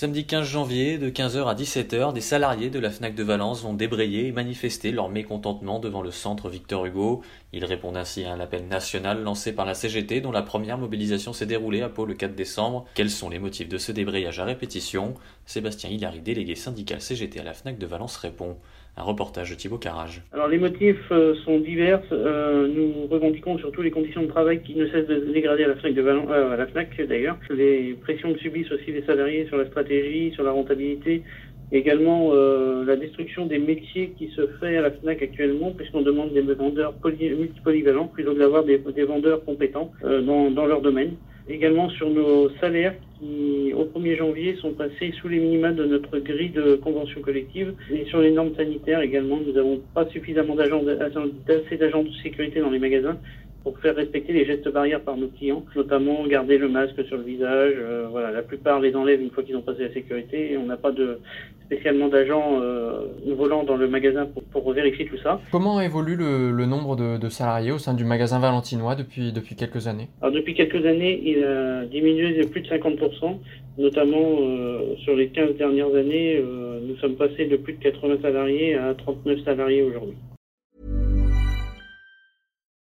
Samedi 15 janvier, de 15h à 17h, des salariés de la FNAC de Valence vont débrayer et manifester leur mécontentement devant le centre Victor Hugo. Ils répondent ainsi à un appel national lancé par la CGT dont la première mobilisation s'est déroulée à Pau le 4 décembre. Quels sont les motifs de ce débrayage à répétition? Sébastien Hilary, délégué syndical CGT à la FNAC de Valence, répond. Un reportage de Thibaut Carrage. Alors les motifs euh, sont divers. Euh, nous revendiquons surtout les conditions de travail qui ne cessent de dégrader à la FNAC euh, à la FNAC d'ailleurs. Les pressions que subissent aussi les salariés sur la stratégie, sur la rentabilité, également la destruction des métiers qui se fait à la FNAC actuellement, puisqu'on demande des vendeurs poly- multipolyvalents plutôt que d'avoir des, vendeurs compétents dans leur domaine. Également sur nos salaires qui, au 1er janvier, sont passés sous les minima de notre grille de convention collective. Et sur les normes sanitaires également, nous n'avons pas suffisamment d'agents, assez d'agents de sécurité dans les magasins pour faire respecter les gestes barrières par nos clients, notamment garder le masque sur le visage. euh, voilà, la plupart les enlèvent une fois qu'ils ont passé la sécurité. Et on n'a pas de spécialement d'agents euh, volants dans le magasin pour, pour vérifier tout ça. Comment évolue le, le nombre de, de salariés au sein du magasin valentinois depuis, depuis quelques années? Alors depuis quelques années, il a diminué de plus de 50%, notamment euh, sur les 15 dernières années, euh, nous sommes passés de plus de 80 salariés à 39 salariés aujourd'hui.